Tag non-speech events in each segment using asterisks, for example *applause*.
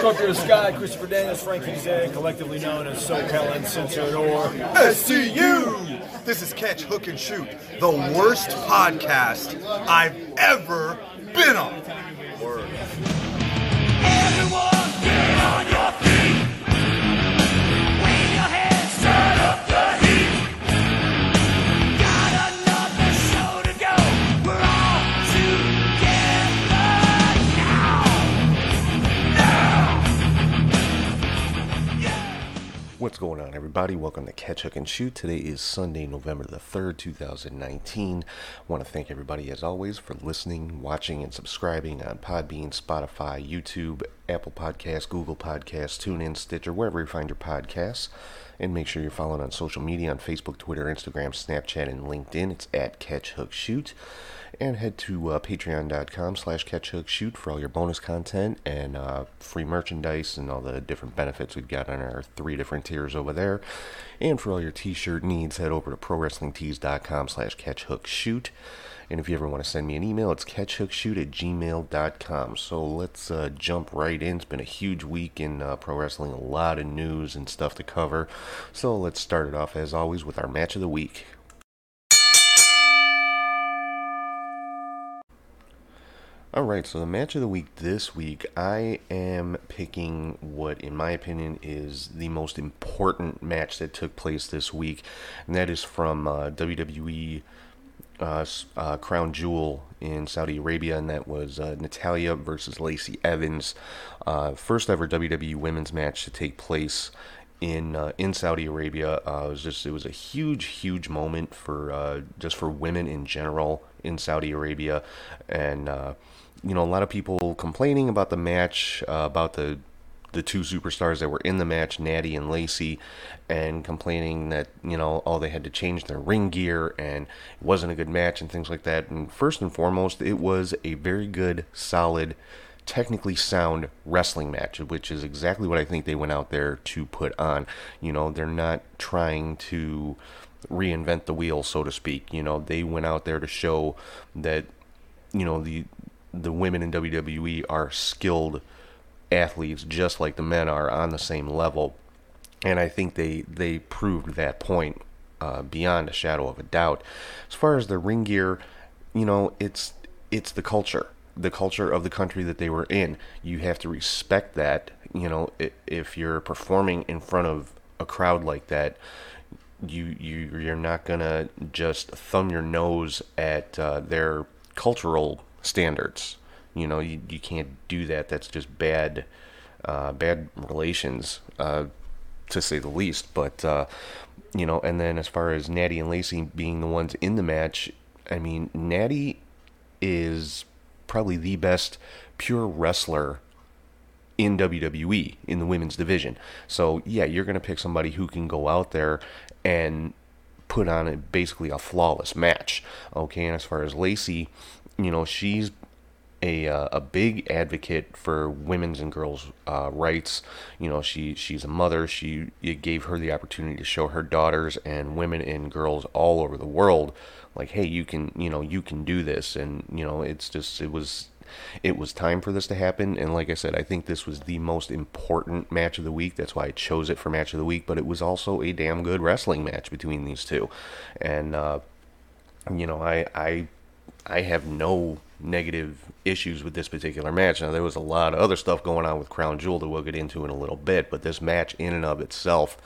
To the sky, Christopher Daniels, Frankie Zay, collectively known as SoCal Uncensored or SCU! This is Catch, Hook, and Shoot, the worst podcast I've ever been on. What's going on, everybody? Welcome to Catch, Hook, and Shoot. Today is Sunday, November the 3rd, 2019. I want to thank everybody, as always, for listening, watching, and subscribing on Podbean, Spotify, YouTube, Apple Podcasts, Google Podcasts, TuneIn, Stitcher, wherever you find your podcasts. And make sure you're following on social media on Facebook, Twitter, Instagram, Snapchat, and LinkedIn. It's at Catch, Hook, Shoot and head to uh, patreon.com slash catchhookshoot for all your bonus content and uh, free merchandise and all the different benefits we've got on our three different tiers over there. And for all your t-shirt needs head over to prowrestlingtees.com slash catchhookshoot and if you ever want to send me an email it's catchhookshoot at gmail.com so let's uh, jump right in. It's been a huge week in uh, pro wrestling a lot of news and stuff to cover. So let's start it off as always with our match of the week All right, so the match of the week this week, I am picking what, in my opinion, is the most important match that took place this week, and that is from uh, WWE uh, uh, Crown Jewel in Saudi Arabia, and that was uh, Natalya versus Lacey Evans, uh, first ever WWE Women's match to take place in uh, in Saudi Arabia. Uh, it was just it was a huge huge moment for uh, just for women in general in Saudi Arabia, and uh, you know a lot of people complaining about the match, uh, about the the two superstars that were in the match, Natty and Lacey, and complaining that you know oh they had to change their ring gear and it wasn't a good match and things like that. And first and foremost, it was a very good, solid technically sound wrestling match, which is exactly what I think they went out there to put on. You know, they're not trying to reinvent the wheel, so to speak. You know, they went out there to show that, you know, the the women in WWE are skilled athletes just like the men are on the same level. And I think they they proved that point uh, beyond a shadow of a doubt. As far as the ring gear, you know, it's it's the culture, the culture of the country that they were in. You have to respect that. You know, if you're performing in front of a crowd like that, you you you're not gonna just thumb your nose at uh, their cultural standards. You know, you, you can't do that. That's just bad, uh, bad relations, uh, to say the least. But uh, you know, and then as far as Natty and Lacey being the ones in the match, I mean, Natty is probably the best pure wrestler in WWE in the women's division. So yeah, you're gonna pick somebody who can go out there and put on a, basically a flawless match. Okay, and as far as Lacey, you know she's a uh, a big advocate for women's and girls' uh, rights. You know, she she's a mother. She it gave her the opportunity to show her daughters and women and girls all over the world, like, hey, you can you know you can do this, and you know it's just it was it was time for this to happen. And like I said, I think this was the most important match of the week. That's why I chose it for match of the week. But it was also a damn good wrestling match between these two, and uh, you know I I I have no negative issues with this particular match. Now there was a lot of other stuff going on with Crown Jewel that we'll get into in a little bit, but this match in and of itself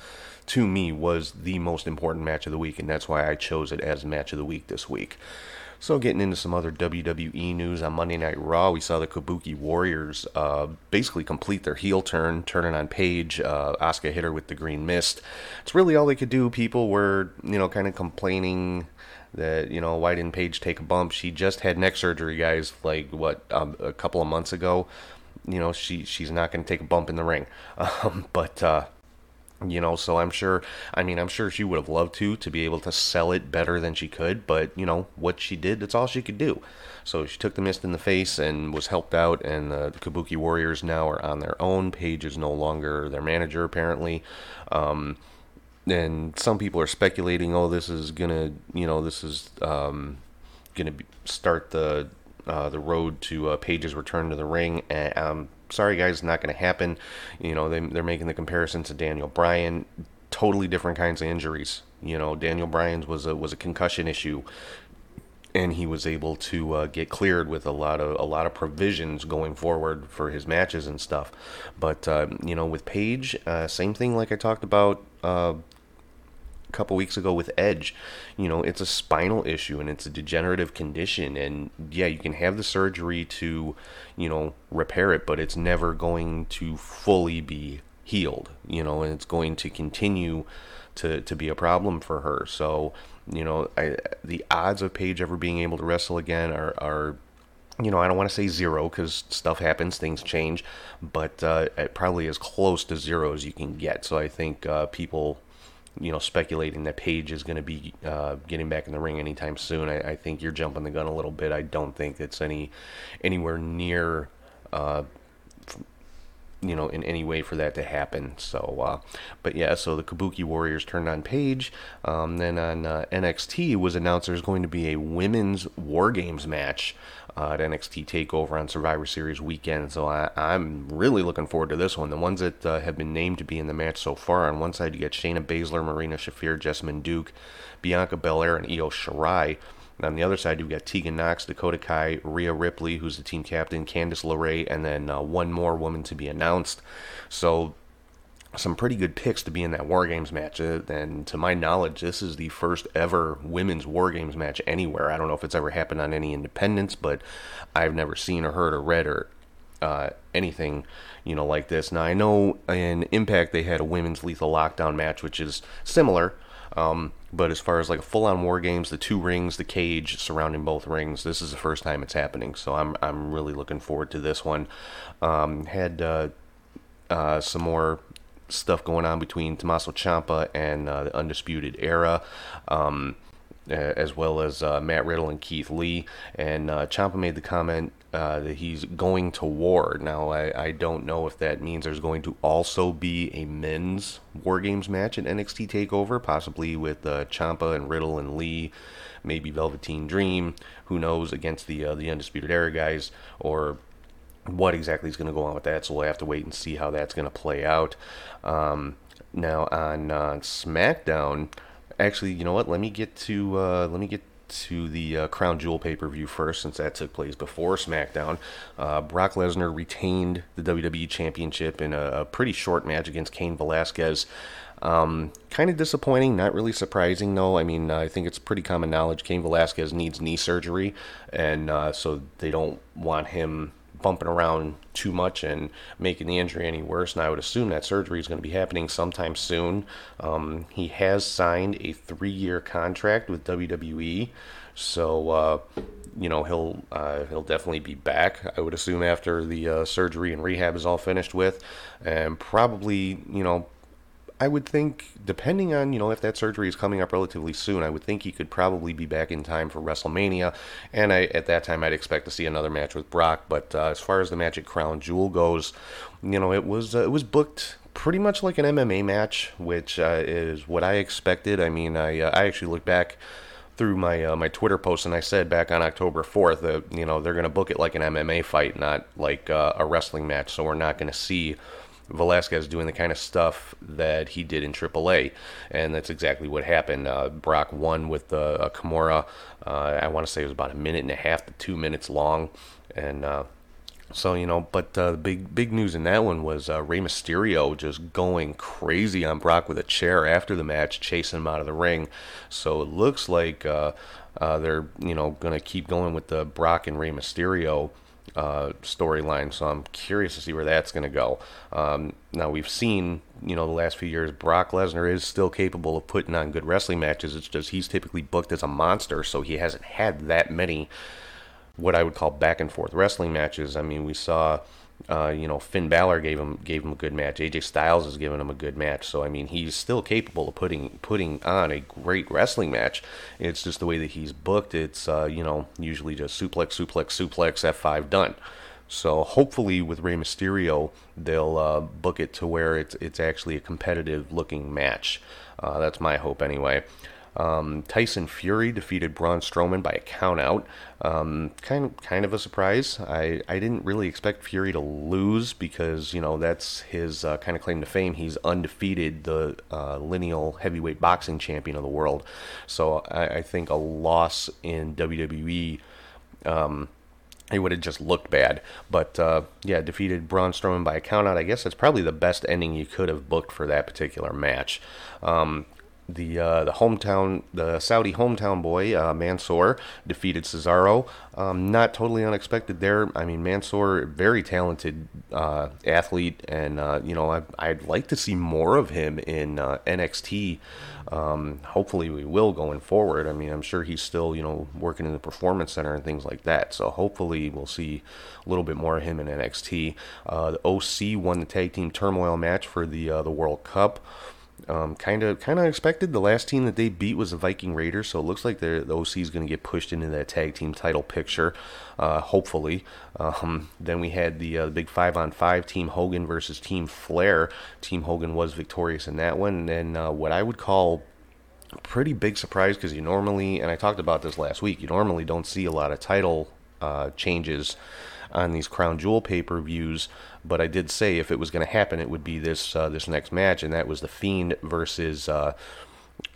to me was the most important match of the week and that's why I chose it as match of the week this week. So, getting into some other WWE news on Monday Night Raw, we saw the Kabuki Warriors uh, basically complete their heel turn, turning on Paige. Uh, Asuka hit her with the green mist. It's really all they could do. People were, you know, kind of complaining that, you know, why didn't Paige take a bump? She just had neck surgery, guys, like, what, um, a couple of months ago. You know, she she's not going to take a bump in the ring. *laughs* Um, but, uh, you know so i'm sure i mean i'm sure she would have loved to to be able to sell it better than she could but you know what she did that's all she could do. So she took the mist in the face and was helped out and the, kabuki warriors now are on their own. Paige is no longer their manager apparently. Um, and some people are speculating oh this is gonna you know this is um, gonna be, start the uh, the road to uh, Paige's return to the ring. And i'm sorry guys, not going to happen. You know, they, they're making the comparison to Daniel Bryan. Totally different kinds of injuries. You know, Daniel Bryan's was a was a concussion issue and he was able to uh, get cleared with a lot of a lot of provisions going forward for his matches and stuff. But uh, you know, with Paige, uh, same thing like I talked about uh, couple weeks ago with Edge. You know, it's a spinal issue and it's a degenerative condition, and yeah, you can have the surgery to you know repair it, but it's never going to fully be healed. You know, and it's going to continue to to be a problem for her. So you know, I, the odds of Paige ever being able to wrestle again are, are you know, I don't want to say zero because stuff happens, things change, but uh, probably as close to zero as you can get. So I think uh, people, you know, speculating that Paige is going to be uh, getting back in the ring anytime soon, I, I, think you're jumping the gun a little bit. I don't think it's any anywhere near uh, you know, in any way for that to happen. So, uh, but yeah, so the Kabuki Warriors turned on Paige. Um, then on uh, NXT was announced there's going to be a women's War Games match uh, at NXT Takeover on Survivor Series weekend. So I, am really looking forward to this one. The ones that uh, have been named to be in the match so far. On one side, you got Shayna Baszler, Marina Shafir, Jessamyn Duke, Bianca Belair, and Io Shirai. And on the other side, you've got Tegan Nox, Dakota Kai, Rhea Ripley, who's the team captain, Candice LeRae, and then uh, one more woman to be announced. So, some pretty good picks to be in that War Games match. Uh, and to my knowledge, this is the first ever women's War Games match anywhere. I don't know if it's ever happened on any independents, but I've never seen or heard or read or uh, anything, you know, like this. Now I know in Impact they had a women's Lethal Lockdown match, which is similar. Um, but as far as like a full on war games, the two rings, the cage surrounding both rings, this is the first time it's happening. So I'm I'm really looking forward to this one. Um, had uh, uh, some more stuff going on between Tommaso Ciampa and uh, the Undisputed Era. Um, as well as uh, Matt Riddle and Keith Lee. And uh, Ciampa made the comment uh, that he's going to war. Now, I, I don't know if that means there's going to also be a men's War Games match at NXT TakeOver, possibly with uh, Ciampa and Riddle and Lee, maybe Velveteen Dream, who knows, against the uh, the Undisputed Era guys, or what exactly is going to go on with that. So we'll have to wait and see how that's going to play out. Um, now on uh, SmackDown, actually, you know what? Let me get to uh, let me get to the uh, Crown Jewel pay per view first, since that took place before SmackDown. Uh, Brock Lesnar retained the WWE Championship in a, a pretty short match against Cain Velasquez. Um, kind of disappointing, not really surprising though. I mean, I think it's pretty common knowledge Cain Velasquez needs knee surgery, and uh, so they don't want him bumping around too much and making the injury any worse. And I would assume that surgery is going to be happening sometime soon. Um, he has signed a three-year contract with WWE, so uh, you know he'll uh, he'll definitely be back. I would assume after the uh, surgery and rehab is all finished with, and probably you know I would think, depending on you know if that surgery is coming up relatively soon, I would think he could probably be back in time for WrestleMania, and I, at that time I'd expect to see another match with Brock. But uh, as far as the Magic Crown Jewel goes, you know it was uh, it was booked pretty much like an MMA match, which uh, is what I expected. I mean, I uh, I actually looked back through my uh, my Twitter post and I said back on October 4th that you know they're going to book it like an MMA fight, not like uh, a wrestling match. So we're not going to see Velasquez doing the kind of stuff that he did in AAA, and that's exactly what happened. Uh, Brock won with the uh, Kimura. Uh, I want to say it was about a minute and a half to two minutes long, and uh, so you know. But uh, the big big news in that one was uh, Rey Mysterio just going crazy on Brock with a chair after the match, chasing him out of the ring. So it looks like. Uh, they're you know going to keep going with the Brock and Rey Mysterio uh, storyline. So I'm curious to see where that's going to go. Um, now we've seen, you know, the last few years, Brock Lesnar is still capable of putting on good wrestling matches. It's just he's typically booked as a monster, so he hasn't had that many what I would call back and forth wrestling matches. I mean, we saw uh, you know, Finn Balor gave him gave him a good match. AJ Styles has given him a good match. So I mean, he's still capable of putting putting on a great wrestling match. It's just the way that he's booked. It's uh, you know usually just suplex, suplex, suplex, F5 done. So hopefully with Rey Mysterio, they'll uh, book it to where it's it's actually a competitive looking match. Uh, that's my hope anyway. Um, Tyson Fury defeated Braun Strowman by a countout. Um, kind kind of a surprise. I, I didn't really expect Fury to lose because you know that's his uh, kind of claim to fame. He's undefeated, the uh, lineal heavyweight boxing champion of the world. So I, I think a loss in WWE it would have just looked bad. But uh, yeah, defeated Braun Strowman by a countout. I guess that's probably the best ending you could have booked for that particular match. Um, the uh, the hometown the Saudi hometown boy uh, Mansoor defeated Cesaro. Um, not totally unexpected there. I mean Mansoor, very talented uh, athlete, and uh, you know I, I'd like to see more of him in uh, NXT. Um, hopefully we will going forward. I mean I'm sure he's still you know working in the performance center and things like that. So hopefully we'll see a little bit more of him in NXT. Uh, the OC won the tag team turmoil match for the the World Cup kind of kind of expected. The last team that they beat was the Viking Raiders, so it looks like the OC is going to get pushed into that tag team title picture, uh, hopefully. Um, then we had the uh, big five on five Team Hogan versus Team Flair. Team Hogan was victorious in that one, and then uh, what I would call a pretty big surprise because you normally, and I talked about this last week, you normally don't see a lot of title uh, changes on these crown jewel pay per views. But I did say if it was going to happen, it would be this uh, this next match, and that was the Fiend versus. Uh,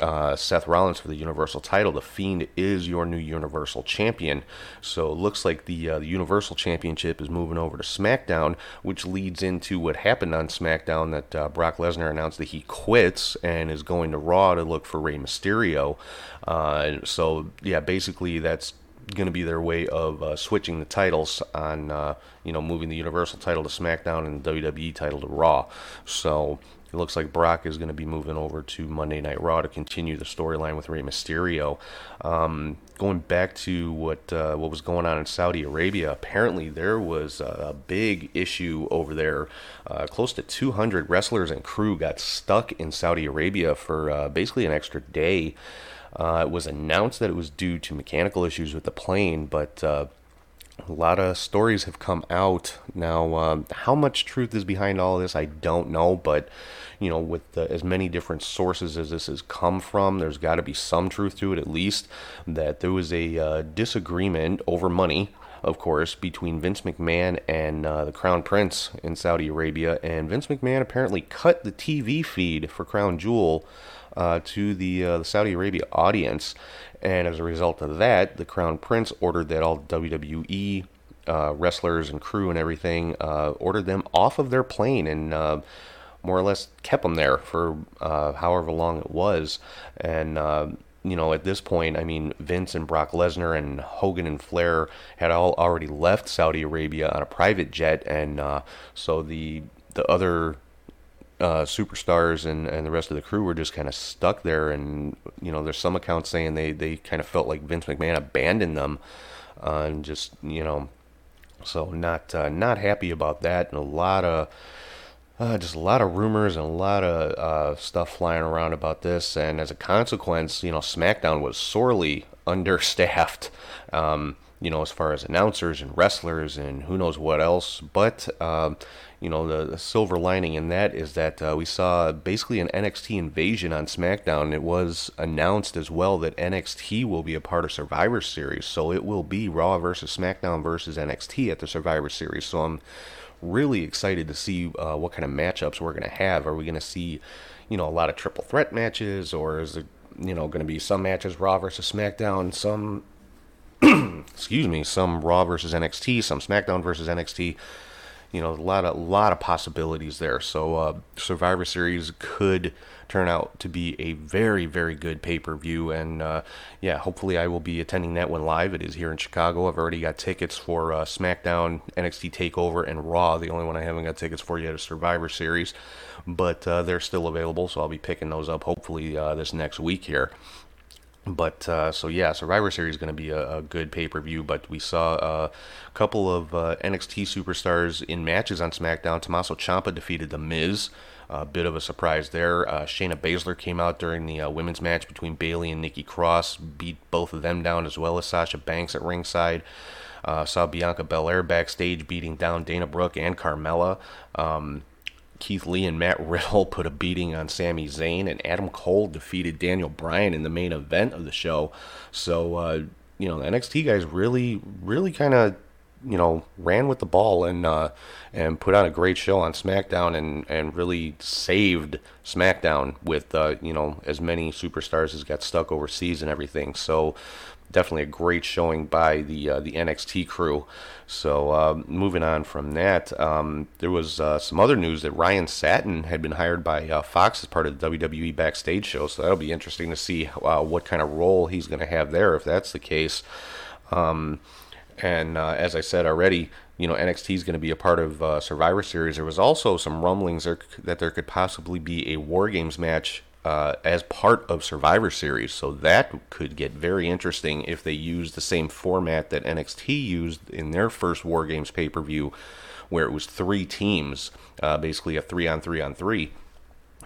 uh, Seth Rollins for the Universal title. The Fiend is your new Universal Champion. So it looks like the, uh, the Universal Championship is moving over to SmackDown, which leads into what happened on SmackDown that uh, Brock Lesnar announced that he quits and is going to Raw to look for Rey Mysterio. Uh, so, yeah, basically that's going to be their way of uh, switching the titles on, uh, you know, moving the Universal title to SmackDown and the WWE title to Raw. So it looks like Brock is going to be moving over to Monday Night Raw to continue the storyline with Rey Mysterio. Um, going back to what uh, what was going on in Saudi Arabia, apparently there was a big issue over there. Uh, close to 200 wrestlers and crew got stuck in Saudi Arabia for uh, basically an extra day. Uh, it was announced that it was due to mechanical issues with the plane, but uh, a lot of stories have come out now. Um, how much truth is behind all this, I don't know, but you know, with the, as many different sources as this has come from, there's got to be some truth to it at least. That there was a uh, disagreement over money of course, between Vince McMahon and uh, the Crown Prince in Saudi Arabia. And Vince McMahon apparently cut the TV feed for Crown Jewel uh, to the, uh, the Saudi Arabia audience. And as a result of that, the Crown Prince ordered that all WWE uh, wrestlers and crew and everything uh, ordered them off of their plane and uh, more or less kept them there for uh, however long it was. And you know, at this point, I mean, Vince and Brock Lesnar and Hogan and Flair had all already left Saudi Arabia on a private jet, and uh, so the the other uh, superstars and, and the rest of the crew were just kind of stuck there. And you know, there's some accounts saying they they kind of felt like Vince McMahon abandoned them, uh, and just you know, so not uh, not happy about that, and a lot of uh, just a lot of rumors and a lot of uh, stuff flying around about this, and as a consequence, you know, SmackDown was sorely *laughs* understaffed. Um, you know, as far as announcers and wrestlers and who knows what else. But um, you know, the, the, silver lining in that is that uh, we saw basically an NXT invasion on SmackDown. It was announced as well that NXT will be a part of Survivor Series, so it will be Raw versus SmackDown versus NXT at the Survivor Series. So I'm really excited to see uh, what kind of matchups we're going to have. Are we going to see, you know, a lot of triple threat matches, or is it, you know, going to be some matches Raw versus SmackDown, some, *clears throat* excuse me, some Raw versus NXT, some SmackDown versus NXT? You know, a lot of a lot of possibilities there. So uh, Survivor Series could turn out to be a very very good pay per view, and uh, yeah, hopefully I will be attending that one live. It is here in Chicago. I've already got tickets for uh, SmackDown, NXT Takeover, and Raw. The only one I haven't got tickets for yet is Survivor Series, but uh, they're still available, so I'll be picking those up hopefully uh, this next week here. But uh, so yeah, Survivor Series is going to be a, a good pay per view. But we saw a couple of uh, NXT superstars in matches on SmackDown. Tommaso Ciampa defeated The Miz. A bit of a surprise there. Uh, Shayna Baszler came out during the uh, women's match between Bayley and Nikki Cross, beat both of them down, as well as Sasha Banks at ringside. Uh, saw Bianca Belair backstage beating down Dana Brooke and Carmella. Um, Keith Lee and Matt Riddle *laughs* put a beating on Sami Zayn, and Adam Cole defeated Daniel Bryan in the main event of the show. So, uh, you know, the NXT guys really, really kind of, you know, ran with the ball and uh, and put on a great show on SmackDown and, and really saved SmackDown with, uh, you know, as many superstars as got stuck overseas and everything. So, definitely a great showing by the uh, the NXT crew. So uh, moving on from that, um, there was uh, some other news that Ryan Satin had been hired by uh, Fox as part of the WWE backstage show. So that'll be interesting to see uh, what kind of role he's going to have there if that's the case. Um, and uh, as I said already, you know NXT is going to be a part of uh, Survivor Series. There was also some rumblings there, that there could possibly be a War Games match uh, as part of Survivor Series. So that could get very interesting if they use the same format that NXT used in their first War Games pay per view, where it was three teams, uh, basically a three on three on three.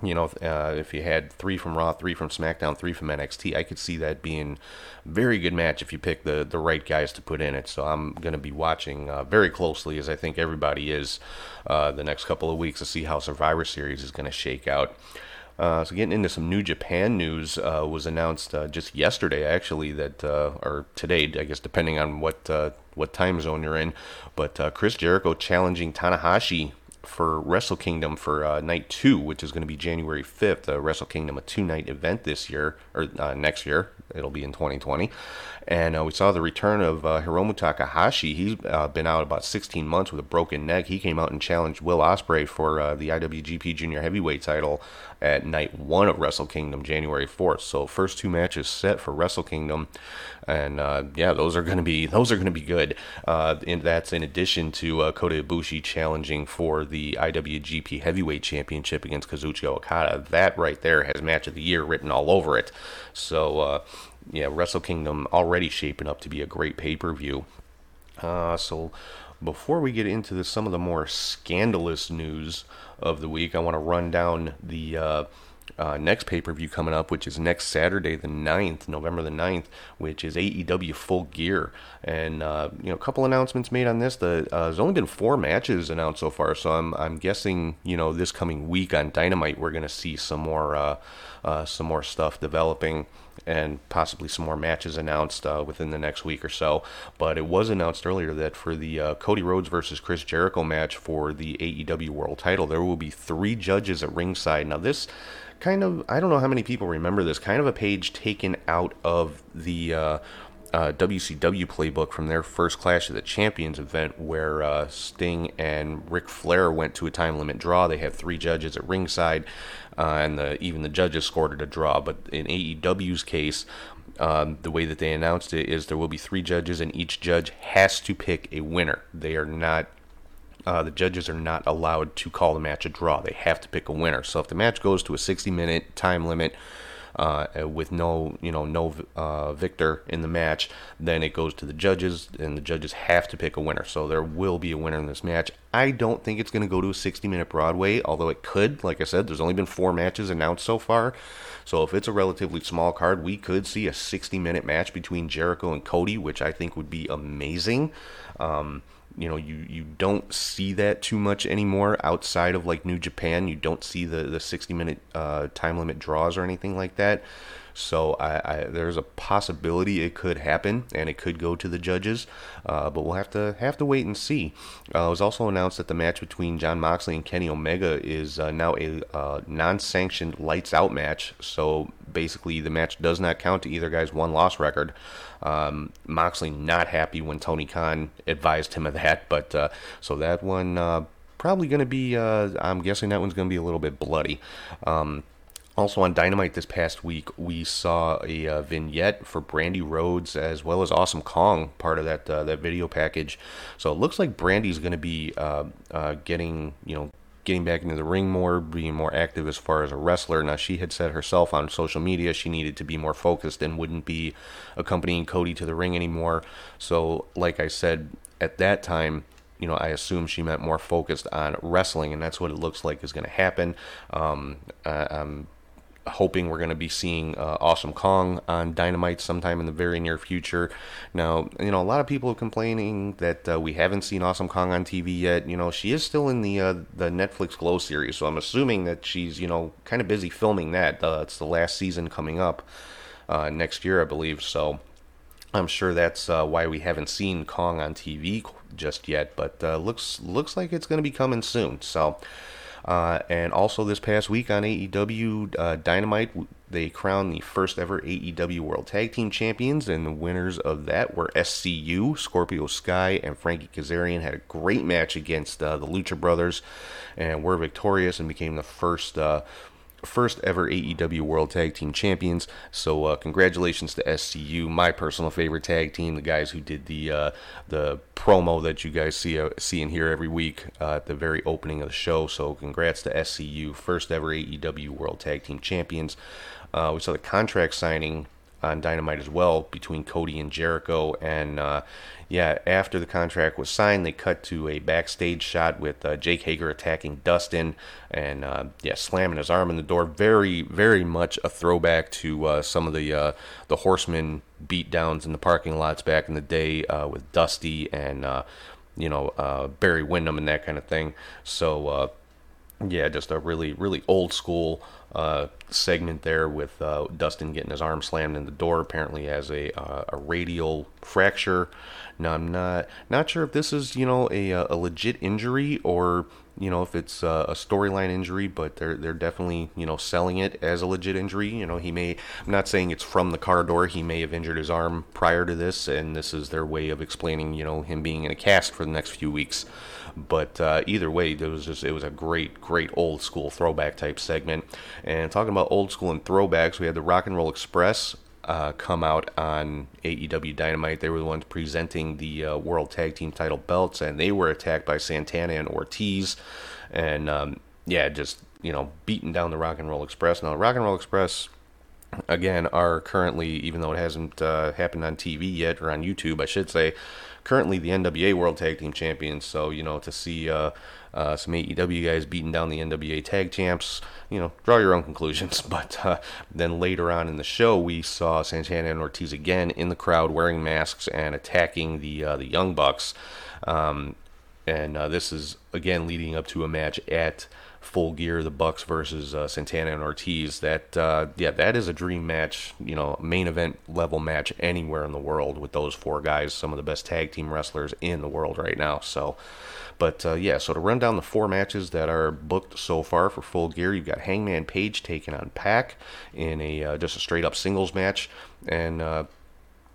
You know, uh, if you had three from Raw, three from SmackDown, three from NXT, I could see that being very good match if you pick the, the right guys to put in it. So I'm going to be watching uh, very closely, as I think everybody is, uh, the next couple of weeks to see how Survivor Series is going to shake out. Uh, so getting into some New Japan news uh, was announced uh, just yesterday, actually, that uh, or today, I guess, depending on what uh, what time zone you're in. But uh, Chris Jericho challenging Tanahashi for Wrestle Kingdom for night two, which is going to be January 5th. Wrestle Kingdom, a two night event this year or next year. It'll be in 2020. And we saw the return of Hiromu Takahashi. He's been out about 16 months with a broken neck. He came out and challenged Will Ospreay for the IWGP Junior Heavyweight title at night one of Wrestle Kingdom, January 4th. So first two matches set for Wrestle Kingdom, and uh, yeah, those are to be those are to be good. Uh, and that's in addition to Kota Ibushi challenging for the IWGP Heavyweight Championship against Kazuchika Okada. That right there has match of the year written all over it. So yeah, Wrestle Kingdom already shaping up to be a great pay per view. Uh, so, before we get into the, some of the more scandalous news of the week, I want to run down the uh, uh, next pay per view coming up, which is next Saturday, the 9th, November the 9th, which is AEW Full Gear. And, uh, you know, a couple announcements made on this. The, uh, there's only been four matches announced so far, so I'm, I'm guessing, you know, this coming week on Dynamite, we're going to see some more, uh, uh, some more stuff developing and possibly some more matches announced uh, within the next week or so. But it was announced earlier that for the uh, Cody Rhodes versus Chris Jericho match for the AEW World Title, there will be three judges at ringside. Now, this kind of, I don't know how many people remember this, kind of a page taken out of the. Uh, uh, WCW playbook from their first Clash of the Champions event, where uh, Sting and Ric Flair went to a time limit draw. They had three judges at ringside uh, and the, even the judges scored it a draw. But in AEW's case, um, the way that they announced it is there will be three judges, and each judge has to pick a winner. They are not. Uh, the judges are not allowed to call the match a draw. They have to pick a winner. So if the match goes to a 60-minute time limit, uh, with no you know no uh, victor in the match, then it goes to the judges, and the judges have to pick a winner. So there will be a winner in this match. I don't think it's going to go to a 60 minute Broadway, although it could. Like I said, there's only been four matches announced so far. So if it's a relatively small card, we could see a 60 minute match between Jericho and Cody, which I think would be amazing. Um, you know you you don't see that too much anymore outside of like New Japan. You don't see the the 60 minute uh, time limit draws or anything like that. So I, I, there's a possibility it could happen, and it could go to the judges, uh, but we'll have to have to wait and see. Uh, it was also announced that the match between Jon Moxley and Kenny Omega is uh, now a uh, non-sanctioned lights out match. So basically, the match does not count to either guy's one-loss record. Um, Moxley not happy when Tony Khan advised him of that, but uh, so that one uh, probably going to be. I'm guessing that one's going to be a little bit bloody. Um, also on Dynamite this past week, we saw a uh, vignette for Brandi Rhodes as well as Awesome Kong, part of that uh, that video package. So it looks like Brandi's going to be uh, uh, getting you know getting back into the ring more, being more active as far as a wrestler. Now she had said herself on social media she needed to be more focused and wouldn't be accompanying Cody to the ring anymore. So like I said at that time you know, I assume she meant more focused on wrestling, and that's what it looks like is going to happen. Um, I, am hoping we're going to be seeing uh, Awesome Kong on Dynamite sometime in the very near future. Now, you know, a lot of people are complaining that uh, we haven't seen Awesome Kong on TV yet. You know, she is still in the uh, the Netflix Glow series, so I'm assuming that she's you know kind of busy filming that. Uh, it's the last season coming up uh, next year, I believe. So. I'm sure that's uh, why we haven't seen Kong on TV just yet, but looks looks like it's going to be coming soon. So, uh, and also this past week on AEW uh, Dynamite, they crowned the first ever AEW World Tag Team Champions, and the winners of that were SCU, Scorpio Sky, and Frankie Kazarian. Had a great match against uh, the Lucha Brothers, and were victorious and became the first uh, first ever AEW World Tag Team Champions. So uh, congratulations to SCU, my personal favorite tag team, the guys who did the uh, the promo that you guys see uh, see and hear every week uh, at the very opening of the show. So congrats to SCU, first ever AEW World Tag Team Champions. Uh, we saw the contract signing on Dynamite as well between Cody and Jericho. And uh, yeah, after the contract was signed, they cut to a backstage shot with uh, Jake Hager attacking Dustin and uh, yeah, slamming his arm in the door. Very, very much a throwback to uh, some of the uh, the Horseman beatdowns in the parking lots back in the day uh, with Dusty and you know Barry Windham and that kind of thing. So yeah, just a really, really old school uh, segment there with uh, Dustin getting his arm slammed in the door. Apparently, has a uh, a radial fracture. Now, I'm not not sure if this is you know a a legit injury or you know if it's a, a storyline injury, but they're they're definitely you know selling it as a legit injury. You know, he may. I'm not saying it's from the car door. He may have injured his arm prior to this, and this is their way of explaining you know him being in a cast for the next few weeks. But uh, either way, it was just it was a great, great old school throwback type segment. And talking about old school and throwbacks, we had the Rock and Roll Express uh, come out on AEW Dynamite. They were the ones presenting the uh, World Tag Team title belts, and they were attacked by Santana and Ortiz. And um, yeah, just you know, beating down the Rock and Roll Express. Now, Rock and Roll Express again are currently even though it hasn't uh, happened on TV yet or on YouTube I should say currently the NWA World Tag Team Champions so you know to see uh, uh, some AEW guys beating down the NWA Tag Champs you know draw your own conclusions. *laughs* But uh, then later on in the show we saw Santana and Ortiz again in the crowd wearing masks and attacking the uh, the Young Bucks. Um, and uh, this is again leading up to a match at full gear the bucks versus uh, santana and ortiz that uh, yeah that is a dream match you know main event level match anywhere in the world with those four guys some of the best tag team wrestlers in the world right now so. But uh, yeah so to run down the four matches that are booked so far for full gear you've got hangman page taking on pac in a uh, just a straight up singles match and uh,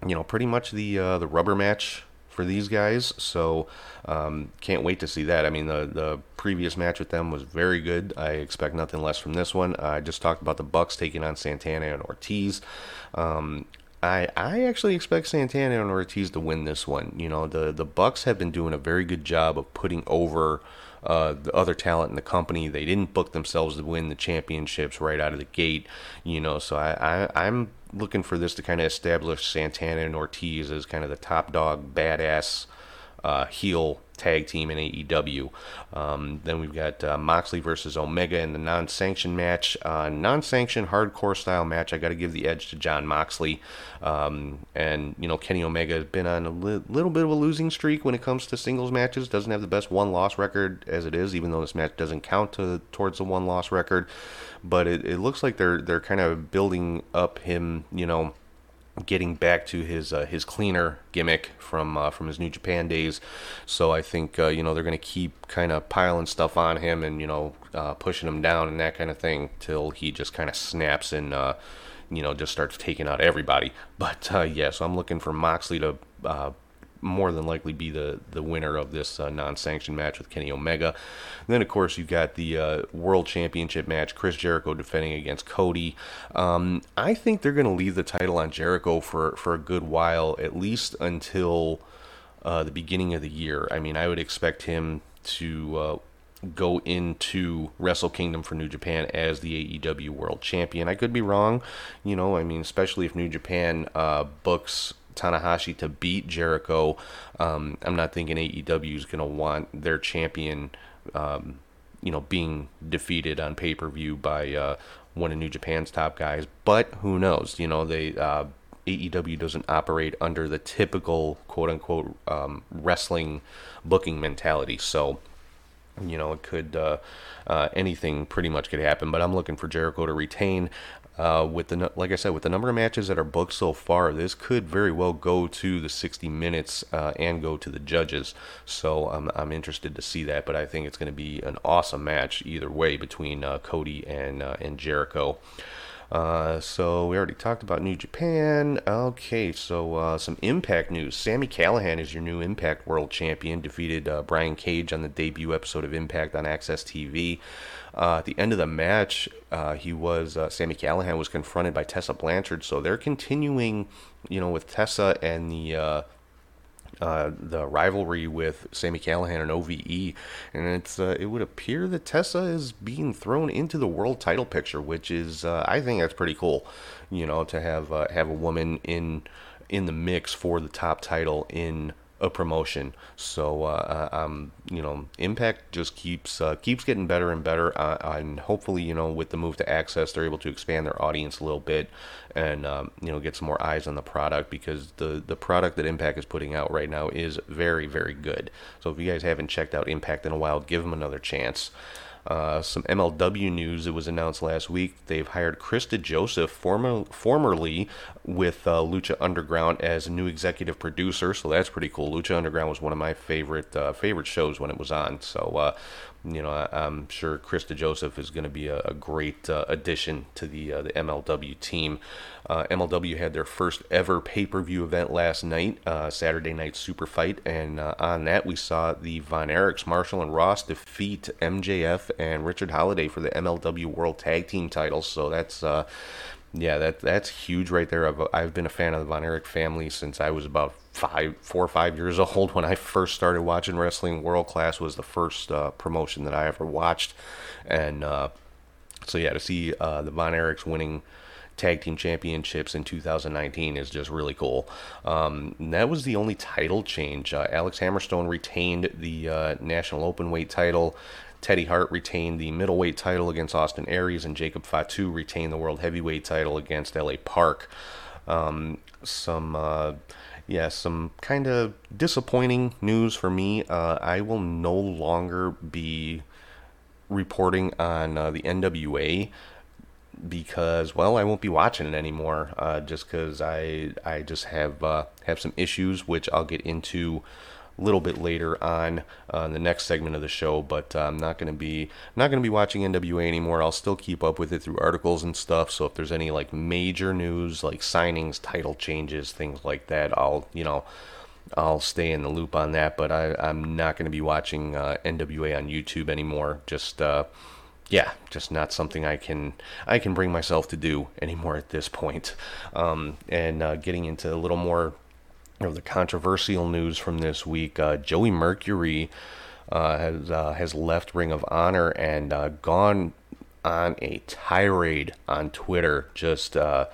you know pretty much the uh, the rubber match for these guys. So um, can't wait to see that. I mean, the the previous match with them was very good. I expect nothing less from this one. I just talked about the Bucks taking on Santana and Ortiz. Um, I I actually expect Santana and Ortiz to win this one. You know, the the Bucks have been doing a very good job of putting over. Uh, the other talent in the company. They didn't book themselves to win the championships right out of the gate, you know. So I, I I'm looking for this to kind of establish Santana and Ortiz as kind of the top dog, badass uh, heel tag team in AEW. Um, then we've got uh, Moxley versus Omega in the non-sanctioned match. Uh, non-sanctioned hardcore style match. I got to give the edge to Jon Moxley. Um, and you know Kenny Omega has been on a li- little bit of a losing streak when it comes to singles matches. Doesn't have the best one-loss record as it is, even though this match doesn't count to, towards the one-loss record. But it, it looks like they're they're kind of building up him. You know getting back to his uh, his cleaner gimmick from uh, from his New Japan days. So I think uh, you know they're going to keep kind of piling stuff on him and you know uh, pushing him down and that kind of thing till he just kind of snaps and uh, you know just starts taking out everybody. But uh, yeah, so I'm looking for Moxley to more than likely be the, the winner of this uh, non-sanctioned match with Kenny Omega. And then, of course, you've got the uh, World Championship match, Chris Jericho defending against Cody. Um, I think they're going to leave the title on Jericho for, for a good while, at least until uh, the beginning of the year. I mean, I would expect him to uh, go into Wrestle Kingdom for New Japan as the AEW World Champion. I could be wrong, you know, I mean, especially if New Japan uh, books Tanahashi to beat Jericho, um, I'm not thinking AEW is going to want their champion, um, you know, being defeated on pay per view by uh, one of New Japan's top guys. But who knows? You know, they uh, AEW doesn't operate under the typical quote unquote um, wrestling booking mentality. So you know, it could uh, uh, anything pretty much could happen. But I'm looking for Jericho to retain. Uh, with the like I said, with the number of matches that are booked so far, this could very well go to the 60 minutes uh, and go to the judges. So I'm I'm interested to see that. But I think it's going to be an awesome match either way between uh, Cody and uh, and Jericho. Uh, so we already talked about New Japan. Okay, so uh, some Impact news. Sami Callihan is your new Impact World Champion. Defeated Brian Cage on the debut episode of Impact on AXS TV. Uh, at the end of the match, uh, he was uh, Sami Callihan was confronted by Tessa Blanchard. So they're continuing, you know, with Tessa and the uh, uh, the rivalry with Sami Callihan and OVE, and it's it would appear that Tessa is being thrown into the world title picture, which is I think that's pretty cool. You know, to have have a woman in in the mix for the top title in a promotion. So, uh, um, you know, Impact just keeps uh, keeps getting better and better, uh, and hopefully, you know, with the move to AXS, they're able to expand their audience a little bit, and um, you know, get some more eyes on the product because the the product that Impact is putting out right now is very very good. So, if you guys haven't checked out Impact in a while, give them another chance. Uh, some MLW news. It was announced last week. They've hired Chris DeJoseph, former, formerly with uh, Lucha Underground, as a new executive producer. So that's pretty cool. Lucha Underground was one of my favorite uh, favorite shows when it was on. So uh, you know, I, I'm sure Chris DeJoseph is going to be a, a great uh, addition to the uh, the MLW team. Uh, MLW had their first ever pay per view event last night, uh, Saturday Night Super Fight, and uh, on that we saw the Von Erichs, Marshall, and Ross defeat MJF and Richard Holliday for the MLW World Tag Team titles. So that's uh, yeah, that that's huge right there. I've, I've been a fan of the Von Erich family since I was about five, four or five years *laughs* old when I first started watching wrestling. World Class was the first uh, promotion that I ever watched, and uh, so yeah, to see uh, the Von Erichs winning tag team championships in 2019 is just really cool. Um, that was the only title change. Uh, Alex Hammerstone retained the uh, national openweight title. Teddy Hart retained the middleweight title against Austin Aries, and Jacob Fatu retained the world heavyweight title against LA Park. Um, some, uh, yeah, some kind of disappointing news for me. Uh, I will no longer be reporting on uh, the NWA because well I won't be watching it anymore uh, just because I I just have uh, have some issues which I'll get into a little bit later on uh, in the next segment of the show but uh, I'm not gonna be not gonna be watching NWA anymore I'll still keep up with it through articles and stuff so if there's any like major news like signings title changes things like that I'll you know I'll stay in the loop on that but I, I'm not gonna be watching uh, NWA on YouTube anymore just uh, yeah, just not something I can I can bring myself to do anymore at this point. Um, and uh, getting into a little more of the controversial news from this week, uh, Joey Mercury uh, has uh, has left Ring of Honor and uh, gone on a tirade on Twitter, just uh,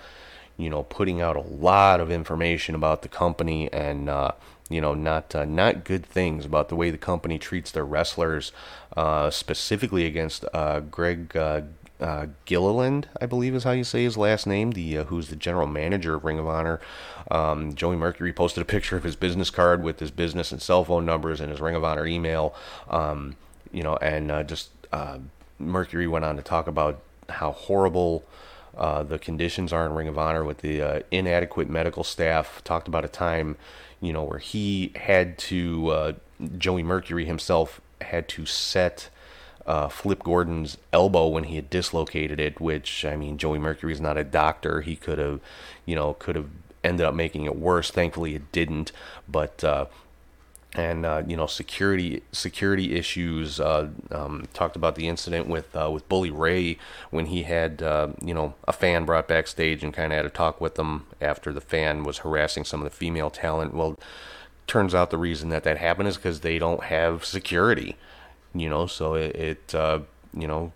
you know putting out a lot of information about the company and you know not uh, not good things about the way the company treats their wrestlers, uh, specifically against uh, Greg uh, Gilliland, I believe is how you say his last name, the uh, who's the general manager of Ring of Honor. Um, Joey Mercury posted a picture of his business card with his business and cell phone numbers and his Ring of Honor email. Um, you know, and uh, just uh, Mercury went on to talk about how horrible. Uh, the conditions are in Ring of Honor with the uh, inadequate medical staff. Talked about a time, you know, where he had to, Joey Mercury himself had to set uh, Flip Gordon's elbow when he had dislocated it, which, I mean, Joey Mercury's not a doctor. He could have, you know, could have ended up making it worse. Thankfully, it didn't. But, uh, and uh, you know security security issues. Uh, um, talked about the incident with uh, with Bully Ray when he had uh, you know a fan brought backstage and kind of had a talk with them after the fan was harassing some of the female talent. Well, turns out the reason that that happened is because they don't have security. You know, so it, it uh, you know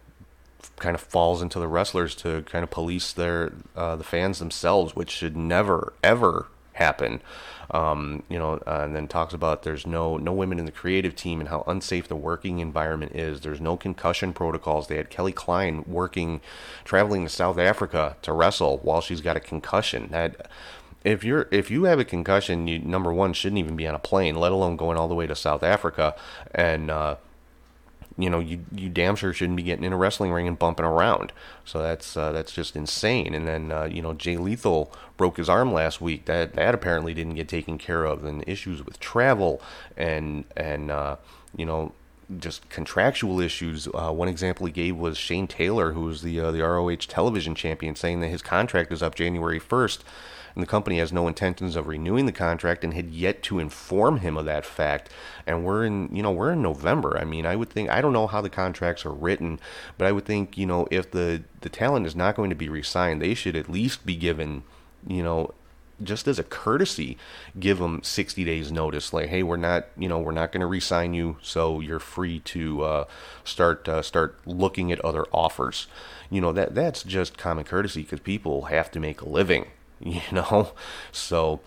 kind of falls into the wrestlers to kind of police their uh, the fans themselves, which should never ever happen. Um, you know, uh, and then talks about there's no no women in the creative team and how unsafe the working environment is. There's no concussion protocols. They had Kelly Klein working, traveling to South Africa to wrestle while she's got a concussion. That if you're if you have a concussion, you number one shouldn't even be on a plane, let alone going all the way to South Africa and. Uh, you know, you you damn sure shouldn't be getting in a wrestling ring and bumping around. So that's uh, that's just insane. And then uh, you know, Jay Lethal broke his arm last week. That that apparently didn't get taken care of. And issues with travel and and uh, you know just contractual issues. Uh, one example he gave was Shane Taylor, who was the uh, the ROH television champion, saying that his contract is up January first and the company has no intentions of renewing the contract and had yet to inform him of that fact. And we're in, you know, we're in November. I mean, I would think I don't know how the contracts are written, but I would think, you know, if the the talent is not going to be re-signed, they should at least be given, you know, just as a courtesy, give them 60 days notice. Like, hey, we're not, you know, we're not going to re-sign you, so you're free to uh, start uh, start looking at other offers. You know, that that's just common courtesy because people have to make a living. *laughs* you know? So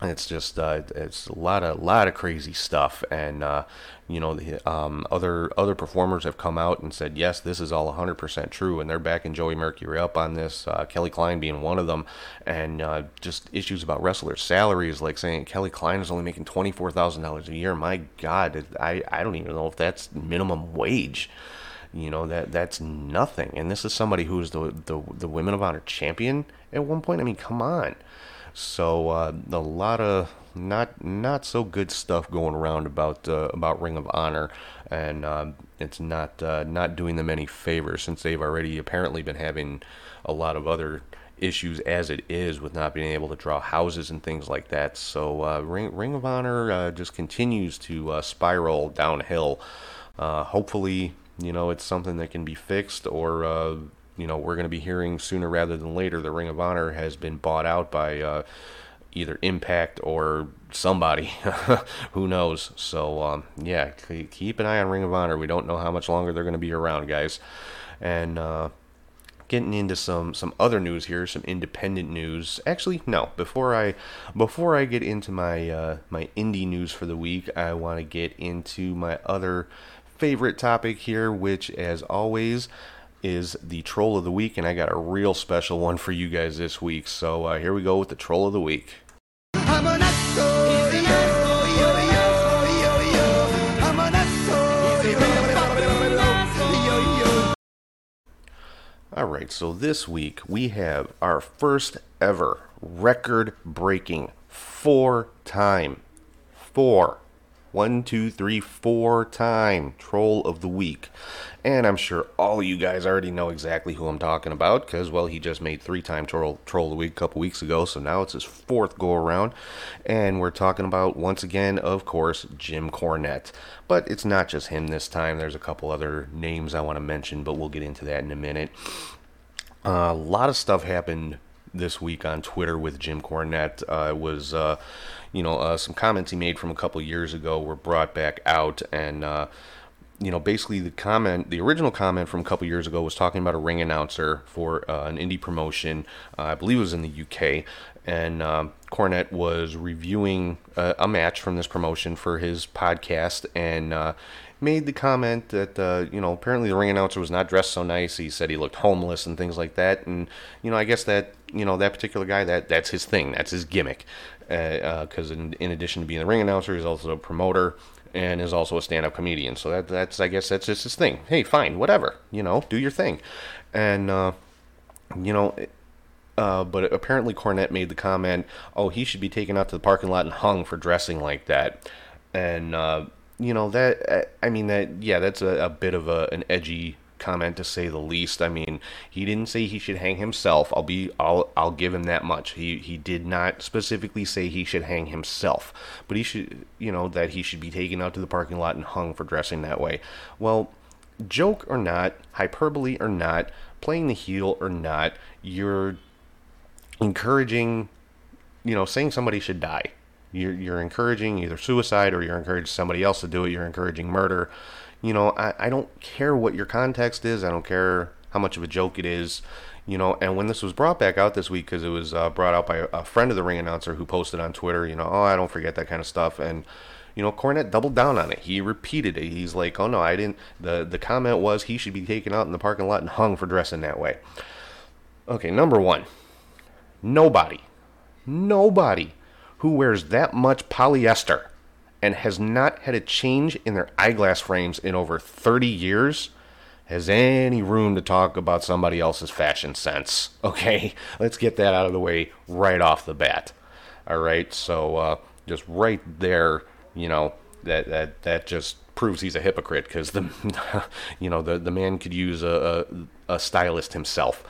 it's just uh, it's a lot of lot of crazy stuff. And uh, you know the um, other other performers have come out and said yes this is all 100% true. And they're backing Joey Mercury up on this uh, Kelly Klein being one of them. And uh, just issues about wrestlers salaries like saying Kelly Klein is only making $24,000 a year. My god I, I don't even know if that's minimum wage. You know that that's nothing. And this is somebody who's the the, the women of honor champion at one point? I mean come on. So uh, a lot of not not so good stuff going around about uh, about ring of honor and um, it's not uh, not doing them any favors since they've already apparently been having a lot of other issues as it is with not being able to draw houses and things like that. So uh, ring, ring of honor uh, just continues to uh, spiral downhill. Hopefully you know it's something that can be fixed or uh, you know we're going to be hearing sooner rather than later the ring of honor has been bought out by uh, either impact or somebody *laughs* who knows so um, yeah keep an eye on ring of honor we don't know how much longer they're going to be around guys and uh, getting into some some other news here, some independent news. Actually, no. Before I before I get into my uh, my indie news for the week, I want to get into my other favorite topic here, which, as always, is the troll of the week, and I got a real special one for you guys this week. So uh, here we go with the troll of the week. All right, so this week we have our first ever record breaking four time, four one, two, three, four time troll of the week. And I'm sure all of you guys already know exactly who I'm talking about because, well, he just made three time troll, troll of the week a couple weeks ago. So now it's his fourth go around. And we're talking about, once again, of course, Jim Cornette. But it's not just him this time. There's a couple other names I want to mention, but we'll get into that in a minute. Uh, a lot of stuff happened this week on Twitter with Jim Cornette. Uh, was uh, you know, uh, some comments he made from a couple years ago were brought back out, and uh, you know, basically the comment, the original comment from a couple years ago was talking about a ring announcer for uh, an indie promotion. Uh, I believe it was in the UK, and um, Cornette was reviewing a, a, match from this promotion for his podcast, and uh, made the comment that uh, you know apparently the ring announcer was not dressed so nice. He said he looked homeless and things like that. And you know I guess that you know that particular guy that that's his thing. That's his gimmick. Because uh, in, in addition to being the ring announcer, he's also a promoter and is also a stand-up comedian. So that that's I guess that's just his thing. Hey, fine, whatever. You know, do your thing. And uh, you know. Uh, but apparently Cornette made the comment, "Oh, he should be taken out to the parking lot and hung for dressing like that." And uh, you know that I mean that yeah, that's a, a bit of a, an edgy comment to say the least. I mean, he didn't say he should hang himself. I'll be I'll I'll give him that much. He he did not specifically say he should hang himself, but he should you know that he should be taken out to the parking lot and hung for dressing that way. Well, joke or not, hyperbole or not, playing the heel or not, you're encouraging you know saying somebody should die you're, you're encouraging either suicide or you're encouraging somebody else to do it. You're encouraging murder. You know, I, I don't care what your context is. I don't care how much of a joke it is, you know. And when this was brought back out this week, because it was uh, brought out by a, friend of the ring announcer who posted on Twitter, you know, oh, I don't forget that kind of stuff, and you know, Cornette doubled down on it. He repeated it. He's like, "Oh no, I didn't." the The comment was he should be taken out in the parking lot and hung for dressing that way. Okay, number one, nobody, nobody who wears that much polyester and has not had a change in their eyeglass frames in over 30 years has any room to talk about somebody else's fashion sense. *laughs* Okay, let's get that out of the way right off the bat. All right, so uh, just right there, you know that that that just proves he's a hypocrite because the *laughs* you know the the man could use a a, a stylist himself,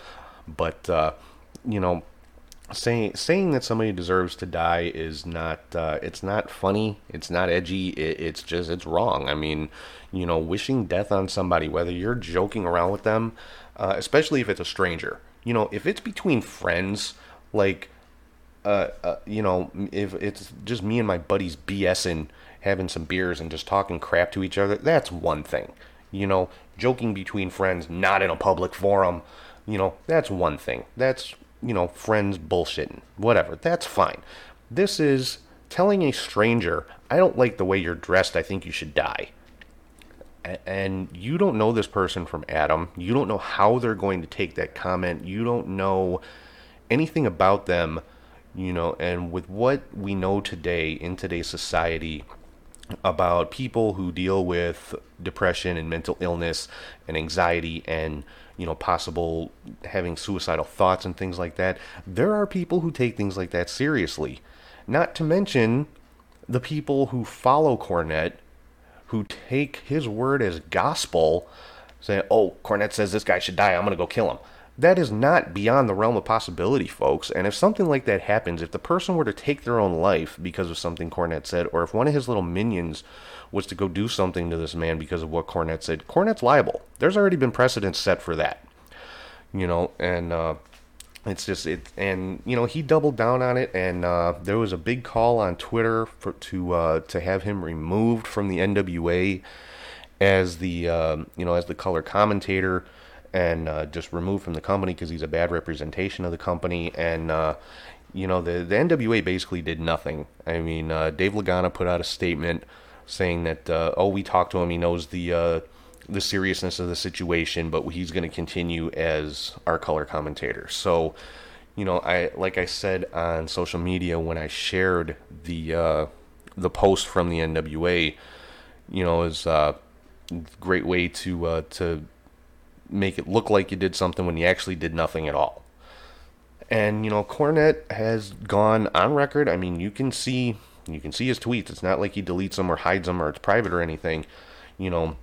but uh, you know saying saying that somebody deserves to die is not uh, it's not funny it's not edgy it, it's just it's wrong. I mean you know wishing death on somebody whether you're joking around with them uh, especially if it's a stranger. You know if it's between friends like uh, uh, you know if it's just me and my buddies bsing having some beers and just talking crap to each other that's one thing. You know joking between friends not in a public forum you know that's one thing. That's you know, friends bullshitting, whatever. That's fine. This is telling a stranger, I don't like the way you're dressed. I think you should die. And you don't know this person from Adam. You don't know how they're going to take that comment. You don't know anything about them, you know, and with what we know today in today's society about people who deal with depression and mental illness and anxiety and you know, possible having suicidal thoughts and things like that. There are people who take things like that seriously. Not to mention the people who follow Cornette, who take his word as gospel, saying, oh, Cornette says this guy should die, I'm going to go kill him. That is not beyond the realm of possibility, folks. And if something like that happens, if the person were to take their own life because of something Cornette said, or if one of his little minions was to go do something to this man because of what Cornette said, Cornette's liable. There's already been precedents set for that. You know, and uh, it's just it and you know he doubled down on it and uh, there was a big call on Twitter for to uh, to have him removed from the NWA as the um, you know as the color commentator and uh, just removed from the company because he's a bad representation of the company and uh, you know the the NWA basically did nothing. I mean uh, Dave Lagana put out a statement saying that uh, oh we talked to him he knows the uh, the seriousness of the situation but he's going to continue as our color commentator so you know I like I said on social media when I shared the uh, the post from the NWA you know is a great way to uh, to make it look like you did something when you actually did nothing at all and you know Cornette has gone on record I mean you can see you can see his tweets. It's not like he deletes them or hides them or it's private or anything. You know,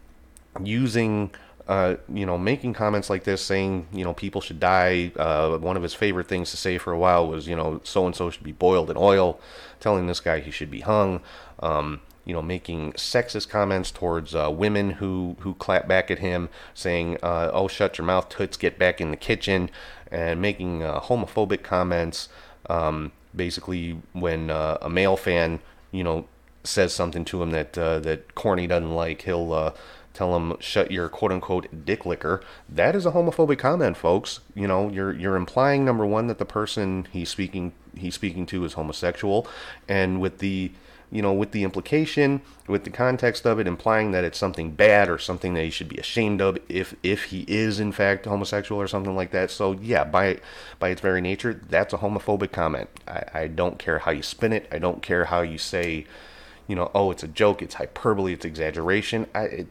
using uh, you know, making comments like this, saying you know people should die. Uh, one of his favorite things to say for a while was you know so and so should be boiled in oil, telling this guy he should be hung. Um, you know, making sexist comments towards uh, women who who clap back at him, saying uh, "Oh, shut your mouth, toots, get back in the kitchen," and making uh, homophobic comments. Um, basically when uh, a male fan, you know, says something to him that that Corny doesn't like, he'll uh, tell him shut your quote unquote dick licker. That is a homophobic comment, folks. You know, you're you're implying number one that the person he's speaking he's speaking to is homosexual, and with the you know, with the implication, with the context of it, implying that it's something bad or something that he should be ashamed of if if he is in fact homosexual or something like that. So yeah, by by its very nature, that's a homophobic comment. I, I don't care how you spin it. I don't care how you say, you know, oh, it's a joke, it's hyperbole, it's exaggeration. I, it,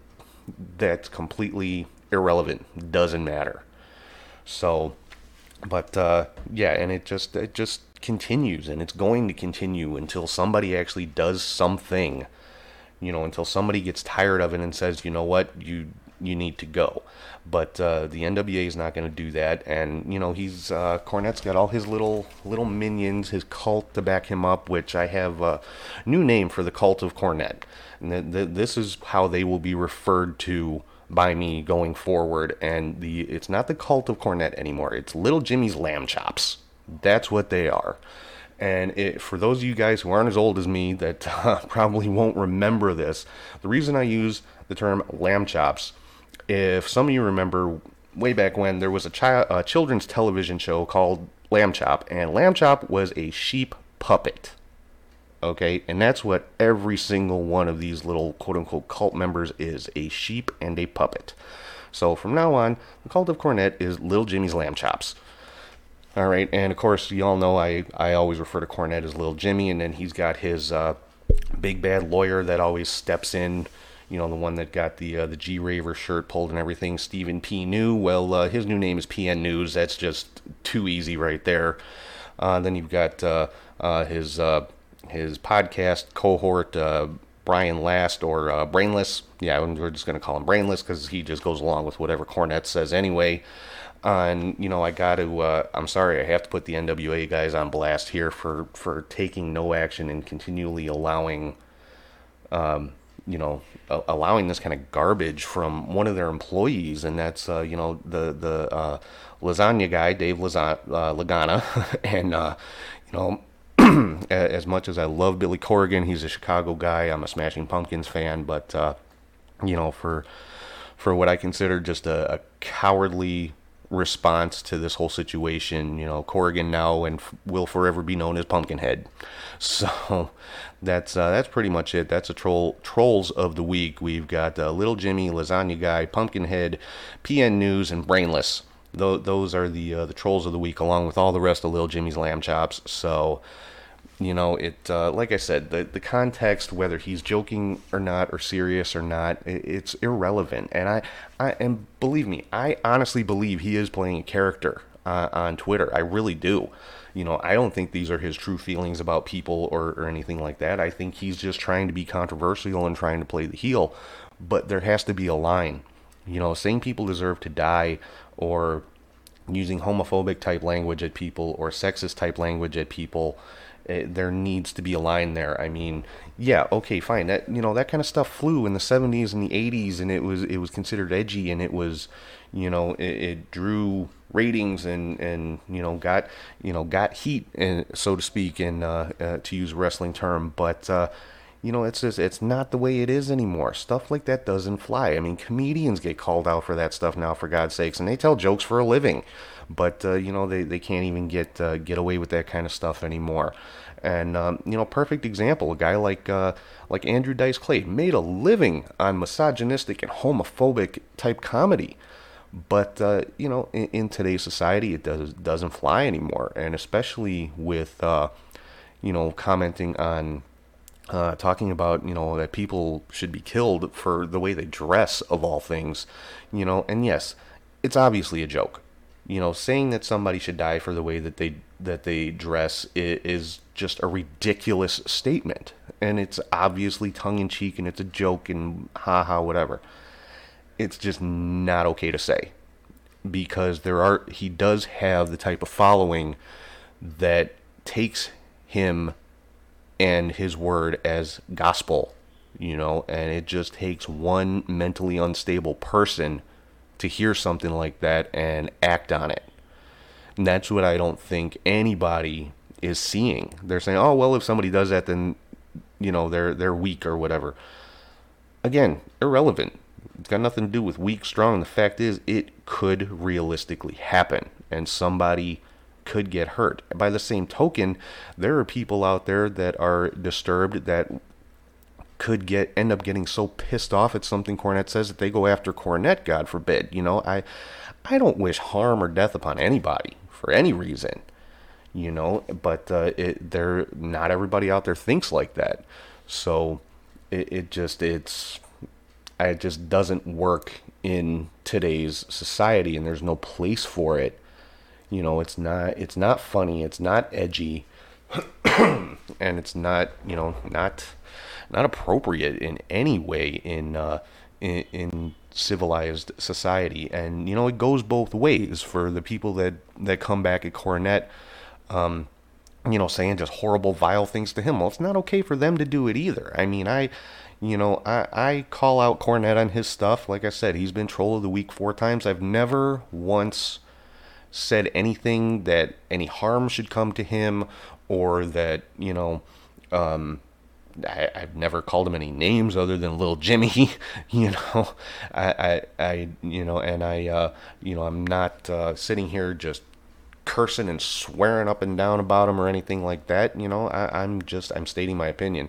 that's completely irrelevant. Doesn't matter. So, but uh, yeah, and it just it just continues and it's going to continue until somebody actually does something you know until somebody gets tired of it and says you know what you you need to go. But uh, the NWA is not going to do that. And you know he's uh, Cornette's got all his little little minions his cult to back him up which I have a new name for the cult of Cornette. And th- th- this is how they will be referred to by me going forward. And the it's not the cult of Cornette anymore. It's little Jimmy's lamb chops. That's what they are. And it, for those of you guys who aren't as old as me that uh, *laughs* probably won't remember this, the reason I use the term lamb chops, if some of you remember way back when there was a, chi- a children's television show called Lamb Chop, and Lamb Chop was a sheep puppet. Okay, and that's what every single one of these little quote unquote cult members is a sheep and a puppet. So from now on, the cult of Cornette is Little Jimmy's Lamb Chops. All right, and of course, you all know I, I always refer to Cornette as Little Jimmy, and then he's got his uh, big bad lawyer that always steps in. You know, the one that got the uh, the G Raver shirt pulled and everything. Stephen P. New. Well, uh, his new name is PN News. That's just too easy right there. Uh, then you've got uh, uh, his uh, his podcast cohort, Brian Last or uh, Brainless. Yeah, we're just going to call him Brainless because he just goes along with whatever Cornette says anyway. Uh, and you know, I got to. Uh, I'm sorry, I have to put the NWA guys on blast here for for taking no action and continually allowing, um, you know, allowing this kind of garbage from one of their employees, and that's uh, you know the the uh, lasagna guy, Dave Laza- uh, Lagana, *laughs* and uh, you know. *clears throat* as much as I love Billy Corgan, he's a Chicago guy. I'm a Smashing Pumpkins fan, but uh, you know, for for what I consider just a, a cowardly response to this whole situation. You know, Corgan now and will forever be known as Pumpkinhead. *laughs* So that's uh, that's pretty much it. That's a troll trolls of the week. We've got uh, Little Jimmy, Lasagna Guy, Pumpkinhead, PN News, and Brainless. Tho- those are the uh, the trolls of the week, along with all the rest of Little Jimmy's lamb chops. So you know it uh, like i said the, the context whether he's joking or not or serious or not it, it's irrelevant. And i i and believe me i honestly believe he is playing a character uh, on twitter. I really do. You know i don't think these are his true feelings about people or, or anything like that. I think he's just trying to be controversial and trying to play the heel. But there has to be a line. You know saying people deserve to die or using homophobic type language at people or sexist type language at people eh, there needs to be a line there. I mean yeah okay fine. That you know that kind of stuff flew in the 70s and the 80s and it was it was considered edgy and it was you know it, it drew ratings and and you know got you know got heat and so to speak and uh, uh, to use wrestling term. But uh you know, it's just it's not the way it is anymore. Stuff like that doesn't fly. I mean, comedians get called out for that stuff now, for God's sakes, and they tell jokes for a living, but uh, you know they, they can't even get uh, get away with that kind of stuff anymore. And um, you know, perfect example, a guy like uh, like Andrew Dice Clay made a living on misogynistic and homophobic type comedy. But uh, you know, in, in today's society, it does doesn't fly anymore, and especially with uh, you know commenting on uh, talking about you know that people should be killed for the way they dress of all things you know and yes it's obviously a joke. You know saying that somebody should die for the way that they that they dress is, just a ridiculous statement and it's obviously tongue-in-cheek and it's a joke and haha whatever. It's just not okay to say because there are he does have the type of following that takes him and his word as gospel, you know, and it just takes one mentally unstable person to hear something like that and act on it. And that's what I don't think anybody is seeing. They're saying, "Oh, well, if somebody does that then you know, they're they're weak or whatever." Again, irrelevant. It's got nothing to do with weak, strong. The fact is, it could realistically happen, and somebody could get hurt. By the same token, there are people out there that are disturbed that could get end up getting so pissed off at something Cornette says that they go after Cornette, God forbid. You know, I I don't wish harm or death upon anybody for any reason. You know, but uh, it there not everybody out there thinks like that. So it, it just it's it just doesn't work in today's society and there's no place for it you know it's not it's not funny it's not edgy *clears throat* and it's not you know not not appropriate in any way in uh in, in civilized society. And you know it goes both ways for the people that that come back at Cornette um you know saying just horrible vile things to him. Well it's not okay for them to do it either. I mean i you know i i call out Cornette on his stuff. Like i said he's been troll of the week four times. I've never once said anything that any harm should come to him or that you know um I, I've never called him any names other than Little Jimmy. *laughs* You know, I, I, I you know, and I, uh, you know, I'm not uh, sitting here just cursing and swearing up and down about him or anything like that. You know, I, I'm just I'm stating my opinion.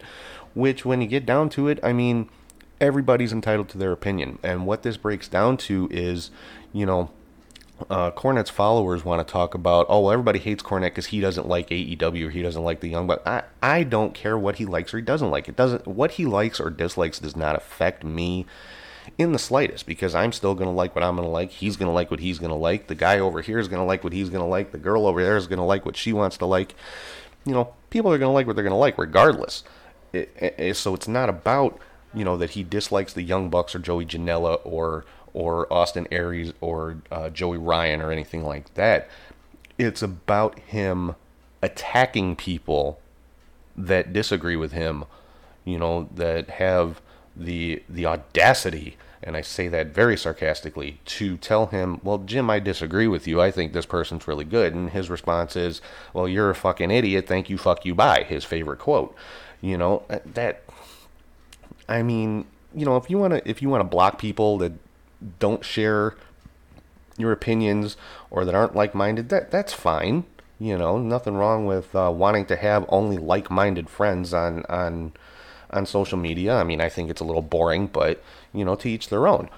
Which, when you get down to it, I mean, everybody's entitled to their opinion. And what this breaks down to is, you know, uh, Cornette's followers want to talk about, oh, well, everybody hates Cornette because he doesn't like AEW or he doesn't like the Young Bucks. I, I don't care what he likes or he doesn't like. It doesn't. What he likes or dislikes does not affect me in the slightest because I'm still to like what I'm to like. He's to like what he's to like. The guy over here is to like what he's to like. The girl over there is to like what she wants to like. You know, people are to like what they're to like regardless. It, it, so it's not about you know that he dislikes the Young Bucks or Joey Janela or or Austin Aries or uh, Joey Ryan or anything like that. It's about him attacking people that disagree with him, you know, that have the the audacity, and I say that very sarcastically, to tell him, "Well, Jim, I disagree with you. I think this person's really good." And his response is, "Well, you're a fucking idiot. Thank you, fuck you, bye." His favorite quote. You know, that I mean, you know, if you want to if you want to block people that don't share your opinions or that aren't like-minded, that that's fine. You know, nothing wrong with uh, wanting to have only like-minded friends on on on social media. I mean, I think it's a little boring, but you know, to each their own.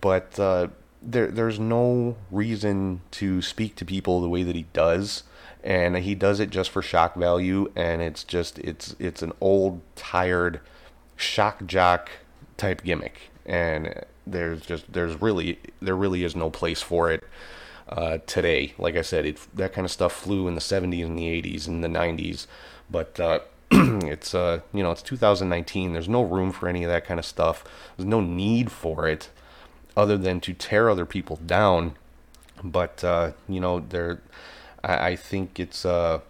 But uh, there there's no reason to speak to people the way that he does. And he does it just for shock value, and it's just it's it's an old, tired, shock jock type gimmick, and there's just there's really there really is no place for it uh, today. Like I said, it that kind of stuff flew in the 70s and the 80s and the 90s, but uh, *clears throat* it's uh you know it's 2019. There's no room for any of that kind of stuff. There's no need for it, other than to tear other people down. But uh, you know there, I, I think it's uh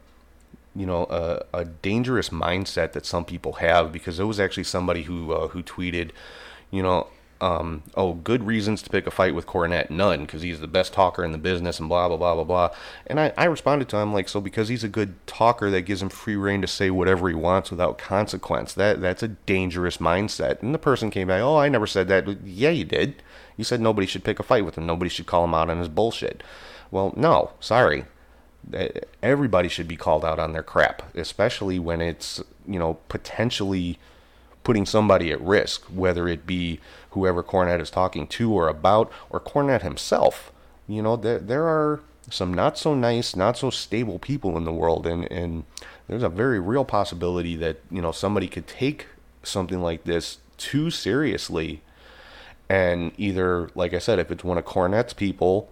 you know a, a dangerous mindset that some people have because there was actually somebody who uh, who tweeted you know um, oh good reasons to pick a fight with Cornette none because he's the best talker in the business and blah blah blah blah blah. And I, I responded to him like so because he's a good talker that gives him free reign to say whatever he wants without consequence. That that's a dangerous mindset. And the person came back oh I never said that. Yeah you did. You said nobody should pick a fight with him. Nobody should call him out on his bullshit. Well no sorry. Everybody should be called out on their crap, especially when it's, you know, potentially putting somebody at risk, whether it be whoever Cornette is talking to or about, or Cornette himself. You know, there, there are some not so nice, not so stable people in the world, and, and there's a very real possibility that, you know, somebody could take something like this too seriously and either, like I said, if it's one of Cornette's people,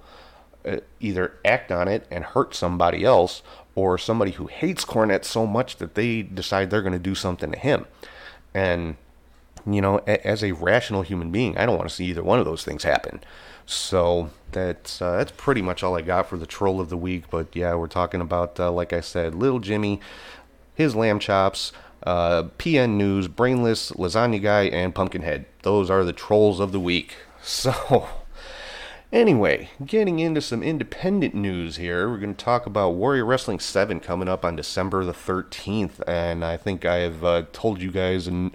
uh, either act on it and hurt somebody else, or somebody who hates Cornette so much that they decide they're going to do something to him. And you know, a- as a rational human being, I don't want to see either one of those things happen. So that's uh, that's pretty much all I got for the troll of the week. But yeah, we're talking about, uh, like I said, Little Jimmy, his lamb chops, uh, PN News, Brainless, Lasagna Guy, and Pumpkinhead. Those are the trolls of the week. *laughs* So. Anyway, getting into some independent news here, we're going to talk about Warrior Wrestling 7 coming up on December the 13th. And I think I've uh, told you guys in,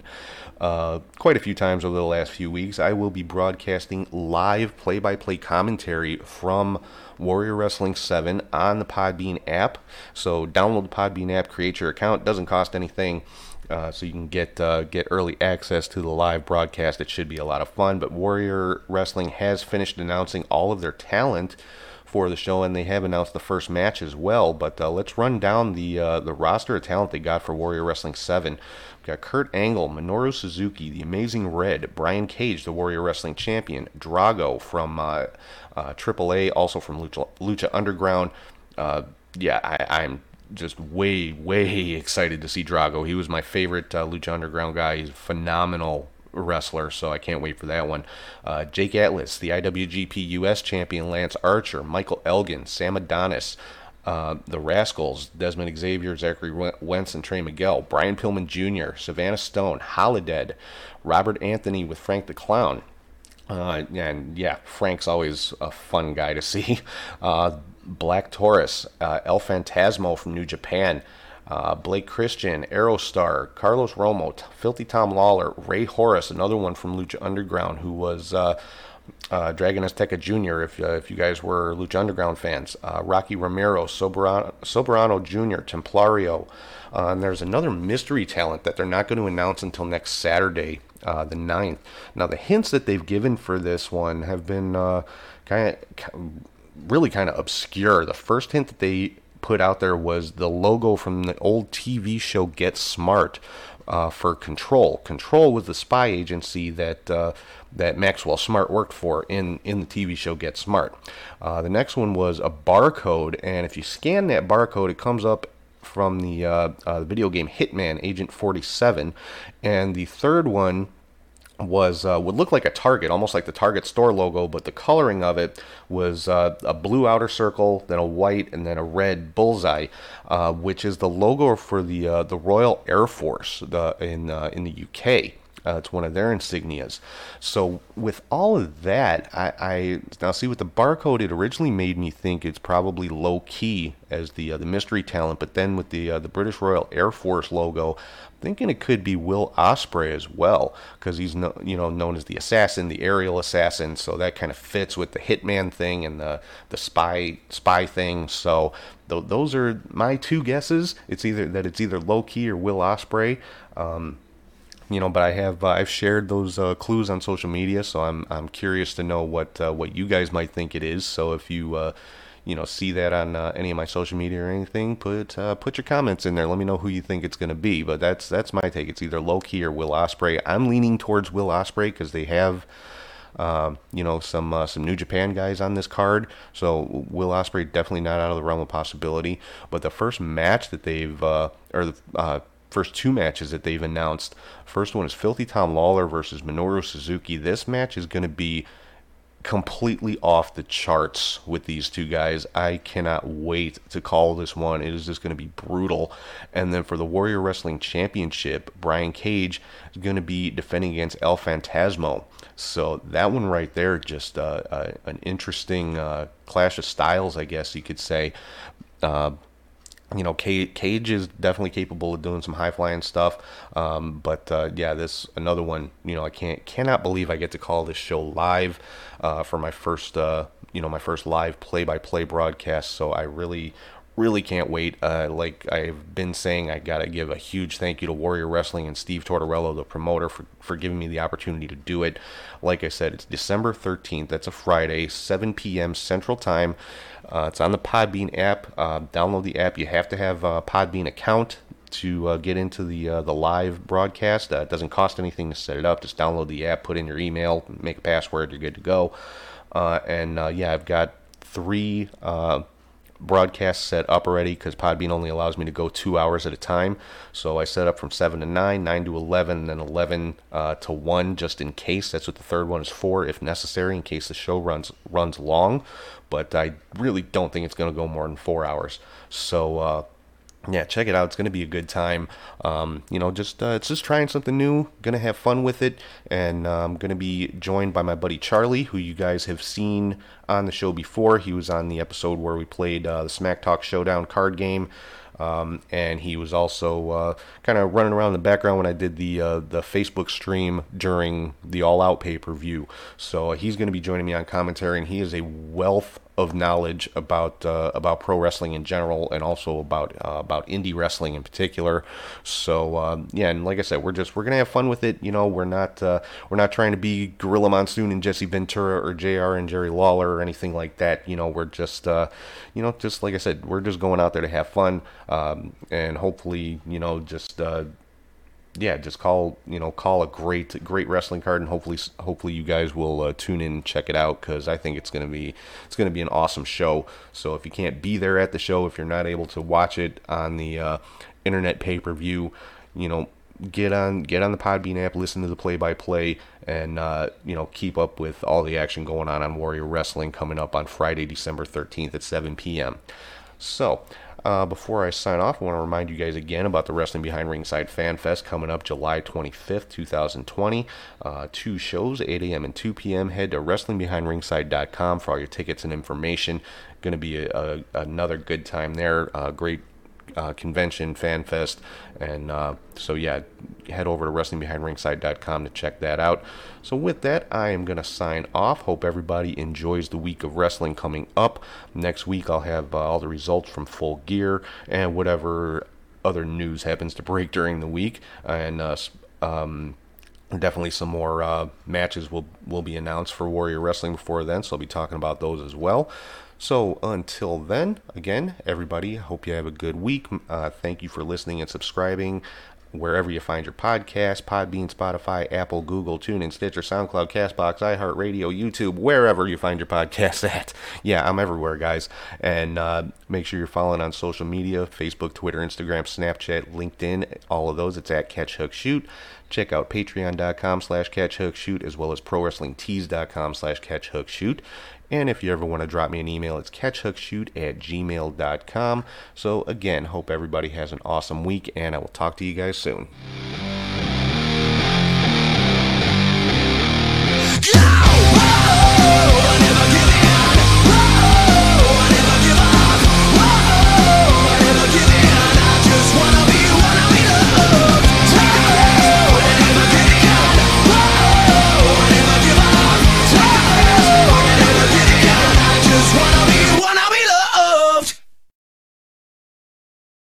uh, quite a few times over the last few weeks, I will be broadcasting live play by play commentary from Warrior Wrestling 7 on the Podbean app. So download the Podbean app, create your account, doesn't cost anything. Uh, so you can get uh, get early access to the live broadcast. It should be a lot of fun. But Warrior Wrestling has finished announcing all of their talent for the show, and they have announced the first match as well. But uh, let's run down the uh, the roster of talent they got for Warrior Wrestling Seven. We've got Kurt Angle, Minoru Suzuki, the Amazing Red, Brian Cage, the Warrior Wrestling Champion, Drago from uh, AAA, also from Lucha, Lucha Underground. yeah, I, I'm just way, way excited to see Drago. He was my favorite uh, Lucha Underground guy. He's a phenomenal wrestler, so I can't wait for that one. Uh, Jake Atlas, the IWGP US champion, Lance Archer, Michael Elgin, Sam Adonis, uh, the Rascals, Desmond Xavier, Zachary Wentz, and Trey Miguel, Brian Pillman Jr., Savannah Stone, Holidead, Robert Anthony with Frank the Clown. Uh, and yeah, Frank's always a fun guy to see. *laughs* Uh, Black Taurus, uh, El Phantasmo from New Japan, uh, Blake Christian, Aerostar, Carlos Romo, Filthy Tom Lawler, Rey Horus, another one from Lucha Underground, who was uh, uh, Dragon Azteca Jr., if, if you guys were Lucha Underground fans, Rocky Romero, Soberano, Soberano Jr., Templario, and there's another mystery talent that they're not going to announce until next Saturday, uh, the 9th. Now, the hints that they've given for this one have been uh, kind of really kind of obscure. The first hint that they put out there was the logo from the old TV show Get Smart uh, for Control. Control was the spy agency that uh, that Maxwell Smart worked for in in the TV show Get Smart. Uh, the next one was a barcode, and if you scan that barcode, it comes up from the uh, uh, video game Hitman Agent 47, and the third one was uh, would look like a Target, almost like the Target store logo, but the coloring of it was uh, a blue outer circle, then a white, and then a red bullseye, uh, which is the logo for the uh, the Royal Air Force the, in uh, in the UK. Uh, it's one of their insignias. So with all of that, I, I now see with the barcode, it originally made me think it's probably Low Ki as the the mystery talent, but then with the the British Royal Air Force logo, thinking it could be Will Ospreay as well, because he's no, you know known as the assassin, the aerial assassin. So that kind of fits with the hitman thing and the the spy spy thing. So th- those are my two guesses. It's either that it's either Low Ki or Will Ospreay. Um, you know, but I have uh, I've shared those uh, clues on social media, so I'm I'm curious to know what uh, what you guys might think it is. So if you uh, you know see that on uh, any of my social media or anything, put uh, put your comments in there. Let me know who you think it's going to be. But that's that's my take. It's either Low Ki or Will Ospreay. I'm leaning towards Will Ospreay because they have. Uh, you know some uh, some New Japan guys on this card, so Will Ospreay definitely not out of the realm of possibility. But the first match that they've uh, or the uh, first two matches that they've announced. First one is Filthy Tom Lawler versus Minoru Suzuki. This match is going to be completely off the charts with these two guys. I cannot wait to call this one. It is just going to be brutal. And then for the Warrior Wrestling Championship, Brian Cage is going to be defending against El Phantasmo. So that one right there, just uh, uh, an interesting uh, clash of styles, I guess you could say. You know, Cage is definitely capable of doing some high flying stuff. Um, but uh, yeah, this another one. You know, I can't cannot believe I get to call this show live uh, for my first uh, you know my first live play by play broadcast. So I really really can't wait. Uh, like I've been saying, I gotta give a huge thank you to Warrior Wrestling and Steve Tortorello, the promoter, for, for giving me the opportunity to do it. Like I said, it's December 13th. That's a Friday, 7 p.m. Central Time. Uh, it's on the Podbean app. Uh, download the app. You have to have a Podbean account to uh, get into the uh, the live broadcast. Uh, it doesn't cost anything to set it up. Just download the app, put in your email, make a password. You're good to go. And yeah, I've got three broadcast set up already because Podbean only allows me to go two hours at a time. So I set up from 7 to 9, 9 to 11, and then 11 uh, to 1 just in case. That's what the third one is for, if necessary, in case the show runs runs long. But I really don't think it's going to go more than four hours. So uh, yeah, check it out. It's going to be a good time. Um, you know, just uh, it's just trying something new. Going to have fun with it, and I'm um, going to be joined by my buddy Charlie, who you guys have seen on the show before. He was on the episode where we played uh, the Smack Talk Showdown card game. Um, and he was also uh, kind of running around in the background when I did the uh, the Facebook stream during the All Out pay per view. So he's going to be joining me on commentary, and he is a wealth of knowledge about uh, about pro wrestling in general, and also about uh, about indie wrestling in particular. So um, yeah, and like I said, we're just we're gonna have fun with it. You know, we're not uh, we're not trying to be Gorilla Monsoon and Jesse Ventura or JR and Jerry Lawler or anything like that. You know, we're just uh, you know just like I said, we're just going out there to have fun, um, and hopefully you know just uh, yeah, just call you know call a great great wrestling card, and hopefully hopefully you guys will uh, tune in and check it out because I think it's gonna be it's gonna be an awesome show. So if you can't be there at the show, if you're not able to watch it on the uh, internet pay per view, you know get on get on the Podbean app, listen to the play by play, and uh, you know keep up with all the action going on on Warrior Wrestling coming up on Friday, December 13th at 7 p.m. So uh, before I sign off, I want to remind you guys again about the Wrestling Behind Ringside Fan Fest coming up July 25th, 2020. Uh, two shows, 8 a.m. and 2 p.m. Head to WrestlingBehindRingside.com for all your tickets and information. Going to be a, a, another good time there. Uh, great uh, convention, fan fest, and uh, so yeah, head over to WrestlingBehindRingside.com to check that out. So with that, I am gonna sign off. Hope everybody enjoys the week of wrestling coming up. Next week, I'll have uh, all the results from Full Gear and whatever other news happens to break during the week, and uh, um, definitely some more uh, matches will will be announced for Warrior Wrestling before then, so I'll be talking about those as well. So until then, again, everybody, hope you have a good week. Uh, thank you for listening and subscribing. Wherever you find your podcast, Podbean, Spotify, Apple, Google, TuneIn, Stitcher, SoundCloud, Castbox, iHeartRadio, YouTube, wherever you find your podcast *laughs* at. Yeah, I'm everywhere, guys. And uh, make sure you're following on social media Facebook, Twitter, Instagram, Snapchat, LinkedIn, all of those. It's at Catch Hook Shoot. Check out patreon.com slash catchhookshoot as well as prowrestlingtees.com slash catchhookshoot. And if you ever want to drop me an email, it's catchhookshoot at gmail.com. So again, hope everybody has an awesome week, and I will talk to you guys soon. Go!